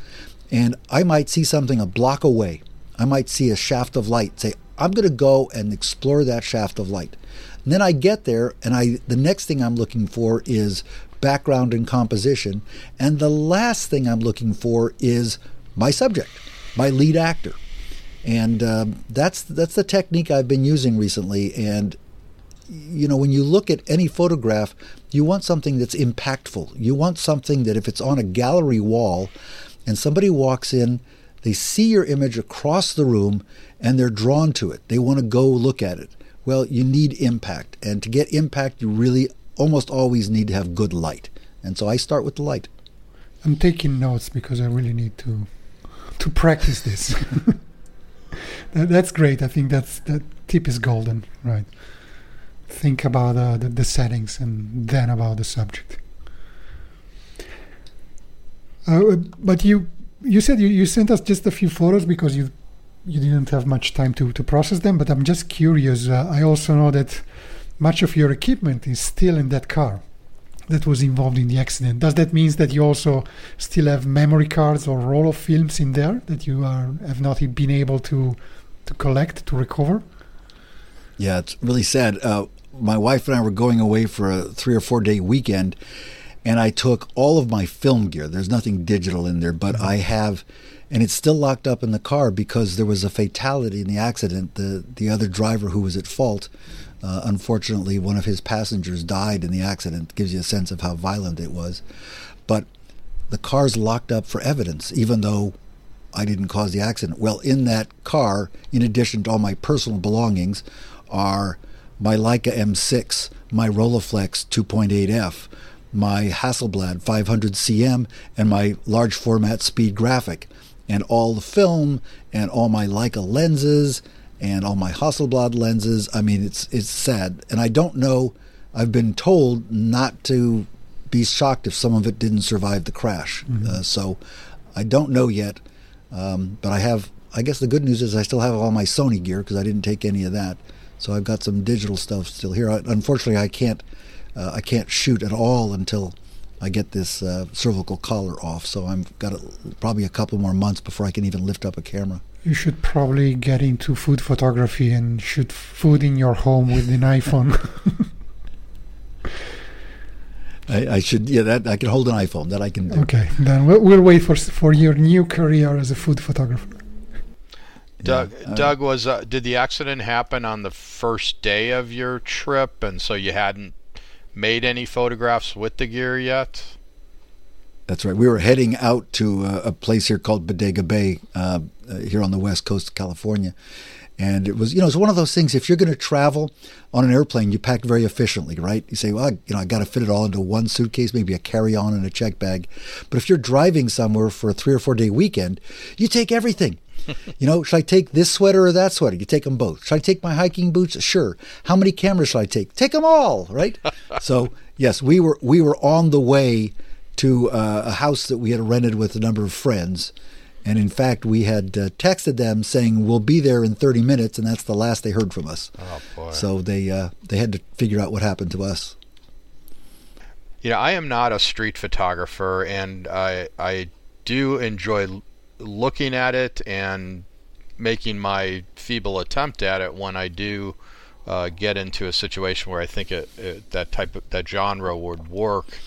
[SPEAKER 3] and I might see something a block away. I might see a shaft of light. Say, I'm going to go and explore that shaft of light. And then I get there, and I the next thing I'm looking for is background and composition. And the last thing I'm looking for is my subject, my lead actor. And um, that's that's the technique I've been using recently. And you know, when you look at any photograph, you want something that's impactful. You want something that if it's on a gallery wall and somebody walks in, they see your image across the room and they're drawn to it. They want to go look at it. Well, you need impact. And to get impact, you really almost always need to have good light. And so I start with the light.
[SPEAKER 1] I'm taking notes because I really need to to practice this. that, that's great. I think that's that tip is golden, right? Think about uh, the, the settings and then about the subject. Uh, but you you said you, you sent us just a few photos because you you didn't have much time to, to process them. But I'm just curious. Uh, I also know that much of your equipment is still in that car that was involved in the accident. Does that mean that you also still have memory cards or roll of films in there that you are have not been able to to collect to recover?
[SPEAKER 3] Yeah, it's really sad. Uh, my wife and I were going away for a three or four day weekend, and I took all of my film gear. There's nothing digital in there, but. I have, and it's still locked up in the car because there was a fatality in the accident. The the other driver who was at fault uh, unfortunately, one of his passengers died in the accident. Gives you a sense of how violent it was. But the car's locked up for evidence, even though I didn't cause the accident. Well, in that car, in addition to all my personal belongings, are my Leica M6, my Rolleiflex 2.8f, my Hasselblad 500cm, and my large format speed graphic, and all the film and all my Leica lenses and all my Hasselblad lenses. I mean, it's it's sad, and I don't know. I've been told not to be shocked if some of it didn't survive the crash. Mm-hmm. Uh, so I don't know yet, um, but I have. I guess the good news is I still have all my Sony gear because I didn't take any of that. So I've got some digital stuff still here. I, unfortunately, I can't. Uh, I can't shoot at all until I get this uh, cervical collar off. So I've got a, probably a couple more months before I can even lift up a camera
[SPEAKER 1] you should probably get into food photography and shoot food in your home with an iPhone.
[SPEAKER 3] I, I, should, yeah, that I can hold an iPhone. That I can do.
[SPEAKER 1] Okay, then we'll, we'll wait for for your new career as a food photographer.
[SPEAKER 2] Doug, yeah, uh, Doug was uh, did the accident happen on the first day of your trip, and so you hadn't made any photographs with the gear yet?
[SPEAKER 3] That's right. We were heading out to a, a place here called Bodega Bay, uh, uh, here on the west coast of California. And it was, you know, it's one of those things. If you're going to travel on an airplane, you pack very efficiently, right? You say, well, you know, I got to fit it all into one suitcase, maybe a carry-on and a check bag. But if you're driving somewhere for a three or four day weekend, you take everything. you know, should I take this sweater or that sweater? You take them both. Should I take my hiking boots? Sure. How many cameras should I take? Take them all, right? so yes, we were we were on the way to uh, a house that we had rented with a number of friends. And in fact, we had uh, texted them saying we'll be there in 30 minutes, and that's the last they heard from us.
[SPEAKER 2] Oh boy!
[SPEAKER 3] So they uh, they had to figure out what happened to us.
[SPEAKER 2] You know, I am not a street photographer, and I I do enjoy looking at it and making my feeble attempt at it when I do uh, get into a situation where I think it, it, that type of that genre would work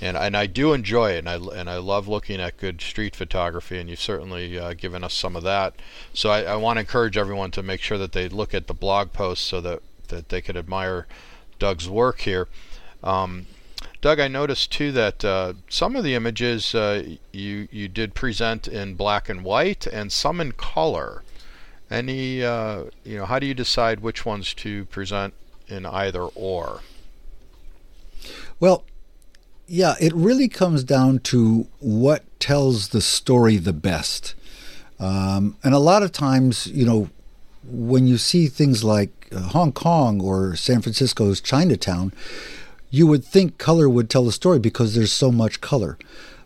[SPEAKER 2] and and I do enjoy it, and I and I love looking at good street photography, and you've certainly uh, given us some of that. So I, I want to encourage everyone to make sure that they look at the blog posts so that that they could admire Doug's work here. Um, Doug, I noticed too that uh, some of the images uh, you you did present in black and white, and some in color. Any uh, you know, how do you decide which ones to present in either or?
[SPEAKER 3] Well, yeah, it really comes down to what tells the story the best. Um, and a lot of times, you know, when you see things like uh, Hong Kong or San Francisco's Chinatown, you would think color would tell the story because there's so much color.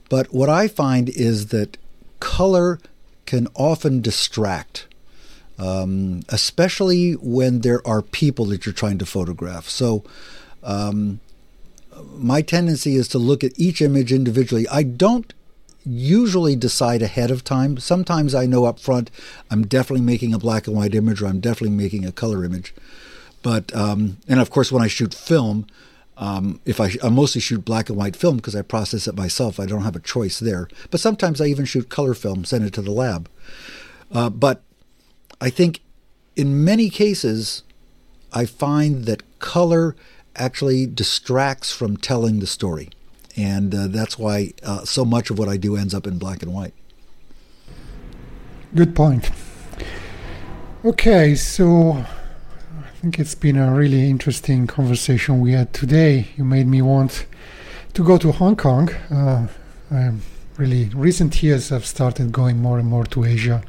[SPEAKER 3] But what I find is that color can often distract, um, especially when there are people that you're trying to photograph. So, um, my tendency is to look at each image individually. I don't usually decide ahead of time. Sometimes I know up front I'm definitely making a black and white image or I'm definitely making a color image. But um, and of course when I shoot film, Um, if I, I mostly shoot black and white film because I process it myself, I don't have a choice there. But sometimes I even shoot color film, send it to the lab. Uh, but I think in many cases, I find that color actually distracts from telling the story. And uh, that's why uh, so much of what I do ends up in black and white.
[SPEAKER 1] Good point. Okay, so I think it's been a really interesting conversation we had today. You made me want to go to Hong Kong. Uh, I'm really recent years I've started going more and more to Asia.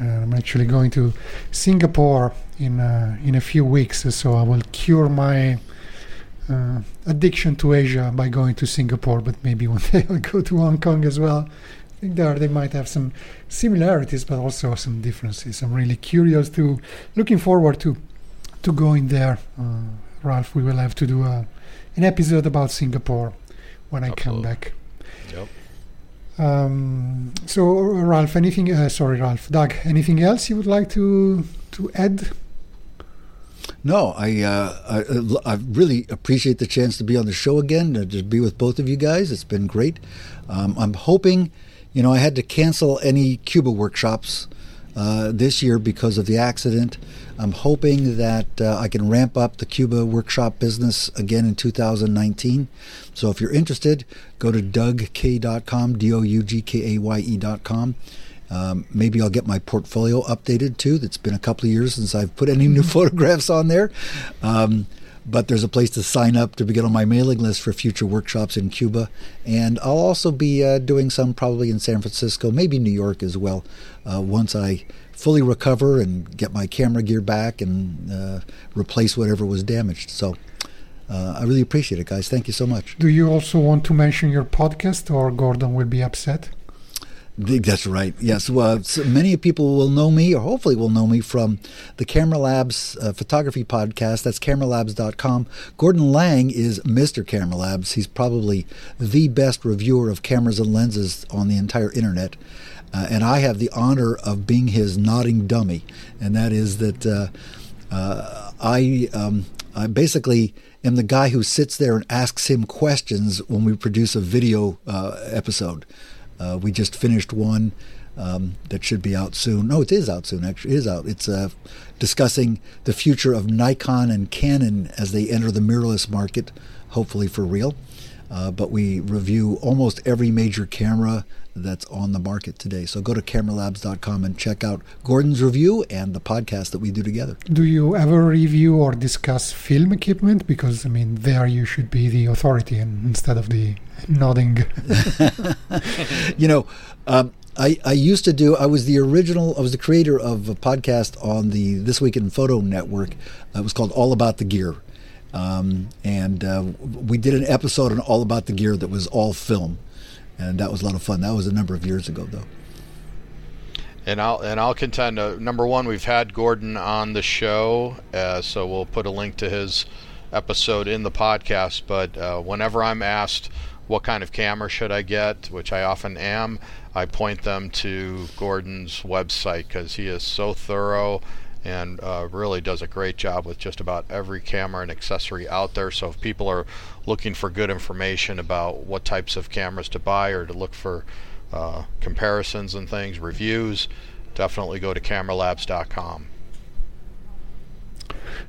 [SPEAKER 1] Uh, I'm actually going to Singapore in uh, in a few weeks, so I will cure my uh, addiction to Asia by going to Singapore. But maybe one day I'll go to Hong Kong as well. I think there they might have some similarities, but also some differences. I'm really curious to, looking forward to, to go in there. Uh, Ralph, we will have to do a, an episode about Singapore when I come back.
[SPEAKER 2] Yep.
[SPEAKER 1] Um, so, Ralph, anything? Uh, sorry, Ralph. Doug, anything else you would like to to add?
[SPEAKER 3] No, I, uh, I, I really appreciate the chance to be on the show again, to be with both of you guys. It's been great. Um, I'm hoping, you know, I had to cancel any Cuba workshops uh, this year because of the accident. I'm hoping that uh, I can ramp up the Cuba workshop business again in 2019. So if you're interested, go to dougkaye.com, D O U G K A Y E.com. Um, maybe I'll get my portfolio updated too. It's been a couple of years since I've put any new photographs on there. Um, but there's a place to sign up to get on my mailing list for future workshops in Cuba. And I'll also be uh, doing some probably in San Francisco, maybe New York as well, uh, once I fully recover and get my camera gear back and uh, replace whatever was damaged. So uh, I really appreciate it, guys. Thank you so much.
[SPEAKER 1] Do you also want to mention your podcast, or Gordon will be upset?
[SPEAKER 3] That's right. Yes. Well, so many people will know me, or hopefully will know me from the Camera Labs uh, photography podcast. That's cameralabs.com. Gordon Laing is Mr. Camera Labs. He's probably the best reviewer of cameras and lenses on the entire internet. Uh, and I have the honor of being his nodding dummy. And that is that uh, uh I, um, I basically am the guy who sits there and asks him questions when we produce a video uh, episode. Uh, we just finished one um, that should be out soon. No, it is out soon. Actually, it is out. It's uh, discussing the future of Nikon and Canon as they enter the mirrorless market, hopefully for real. Uh, but we review almost every major camera that's on the market today. So go to cameralabs.com and check out Gordon's review and the podcast that we do together.
[SPEAKER 1] Do you ever review or discuss film equipment? Because, I mean, there you should be the authority instead of the nodding.
[SPEAKER 3] you know, um, I, I used to do, I was the original, I was the creator of a podcast on the This Week in Photo Network. it was called All About the Gear. Um, and uh, we did an episode on All About the Gear that was all film and that was a lot of fun. That was a number of years ago, though.
[SPEAKER 2] And I'll and I'll contend. Uh, number one, we've had Gordon on the show, uh, so we'll put a link to his episode in the podcast. But uh, whenever I'm asked what kind of camera should I get, which I often am, I point them to Gordon's website because he is so thorough and uh, really does a great job with just about every camera and accessory out there. So if people are looking for good information about what types of cameras to buy or to look for uh, comparisons and things, reviews, definitely go to cameralabs.com.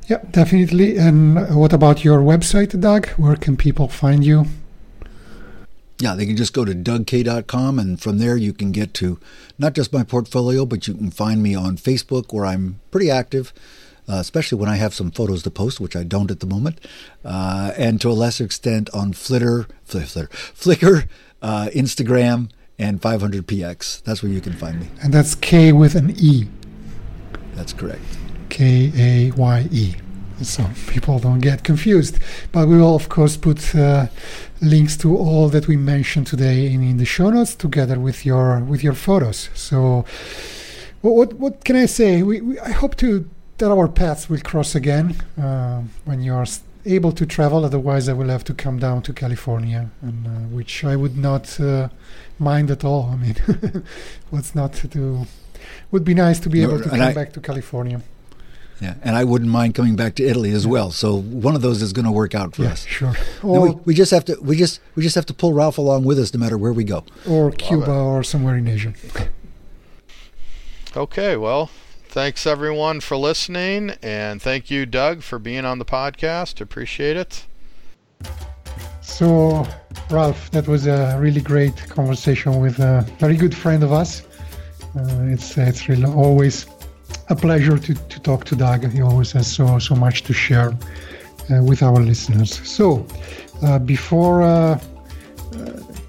[SPEAKER 1] Yeah, definitely. And what about your website, Doug? Where can people find you?
[SPEAKER 3] Yeah, they can just go to dougkaye.com, and from there you can get to not just my portfolio, but you can find me on Facebook where I'm pretty active, uh, especially when I have some photos to post, which I don't at the moment, uh, and to a lesser extent on Flitter, Flitter, Flickr, uh, Instagram, and 500px. That's where you can find me.
[SPEAKER 1] And that's K with an E.
[SPEAKER 3] That's correct.
[SPEAKER 1] K A Y E so people don't get confused. But we will, of course, put uh, links to all that we mentioned today in, in, the show notes, together with your with your photos. So, what what, what can I say? We, we, I hope to that our paths will cross again uh, when you are able to travel. Otherwise, I will have to come down to California, and uh, which I would not uh, mind at all. I mean, what's not to do? Would be nice to be no, able to come I, back to California.
[SPEAKER 3] Yeah, and I wouldn't mind coming back to Italy as well. So one of those is going to work out for
[SPEAKER 1] Yeah,
[SPEAKER 3] us.
[SPEAKER 1] sure. Or,
[SPEAKER 3] we, we just have to we just we just have to pull Ralph along with us no matter where we go.
[SPEAKER 1] or Cuba or somewhere in Asia.
[SPEAKER 2] Okay, well, thanks everyone for listening, and thank you, Doug, for being on the podcast. Appreciate it.
[SPEAKER 1] So, Ralph, that was a really great conversation with a very good friend of us. Uh, it's it's really always a pleasure to, to talk to Doug. He always has so so much to share uh, with our listeners. So, uh, before uh, uh,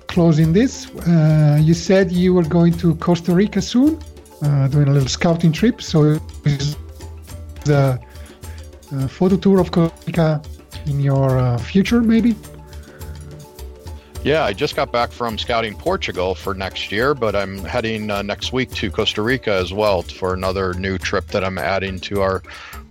[SPEAKER 1] closing this, uh, you said you were going to Costa Rica soon, uh, doing a little scouting trip. So, the photo tour of Costa Rica in your future, maybe?
[SPEAKER 2] Yeah, I just got back from scouting Portugal for next year, but I'm heading uh, next week to Costa Rica as well for another new trip that I'm adding to our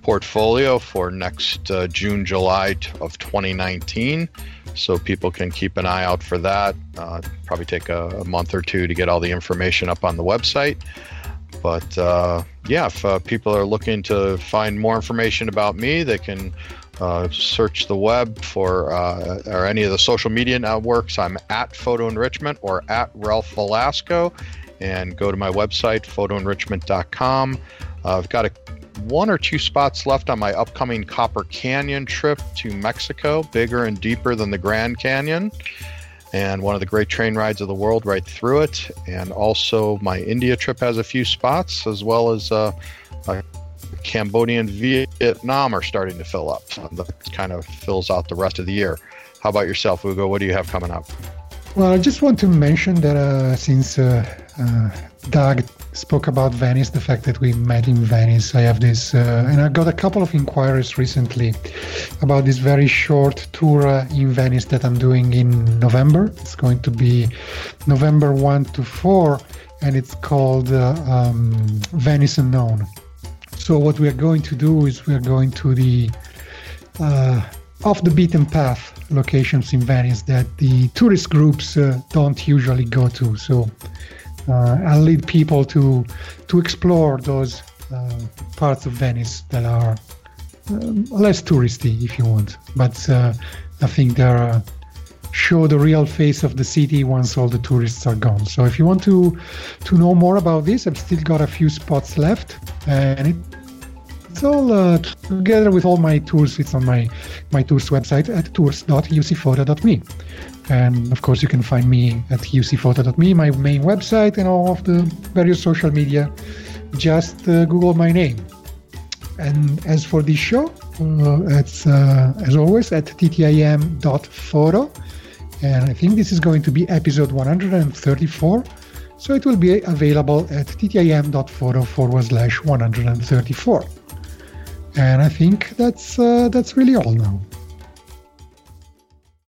[SPEAKER 2] portfolio for next uh, June, July of 2019. So people can keep an eye out for that. Uh, probably take a, a month or two to get all the information up on the website. But uh, yeah, if uh, people are looking to find more information about me, they can uh, search the web for uh, or any of the social media networks. I'm at Photo Enrichment or at Ralph Velasco, and go to my website photoenrichment.com. Uh, I've got a one or two spots left on my upcoming Copper Canyon trip to Mexico, bigger and deeper than the Grand Canyon, and one of the great train rides of the world right through it. And also, my India trip has a few spots, as well as uh, a Cambodia and Vietnam are starting to fill up. So that kind of fills out the rest of the year. How about yourself, Ugo? What do you have coming up?
[SPEAKER 1] Well, I just want to mention that uh, since uh, uh, Doug spoke about Venice, the fact that we met in Venice, I have this, uh, and I got a couple of inquiries recently about this very short tour uh, in Venice that I'm doing in November. It's going to be November 1 to 4, and it's called uh, um, Venice Unknown. So, what we are going to do is we are going to the uh, off the beaten path locations in Venice that the tourist groups uh, don't usually go to. So uh, I'll lead people to to explore those uh, parts of Venice that are um, less touristy, if you want. But uh, I think they're uh, show the real face of the city once all the tourists are gone. So if you want to to know more about this, I've still got a few spots left, and it it's all uh, together with all my tools. It's on my my tours website at tours.ucphoto.me. And of course, you can find me at ucphoto.me, my main website, and all of the various social media. Just uh, Google my name. And as for this show, uh, it's uh, as always at ttim.photo. And I think this is going to be episode 134. So it will be available at ttim.photo forward slash 134. And I think that's uh, that's really all now.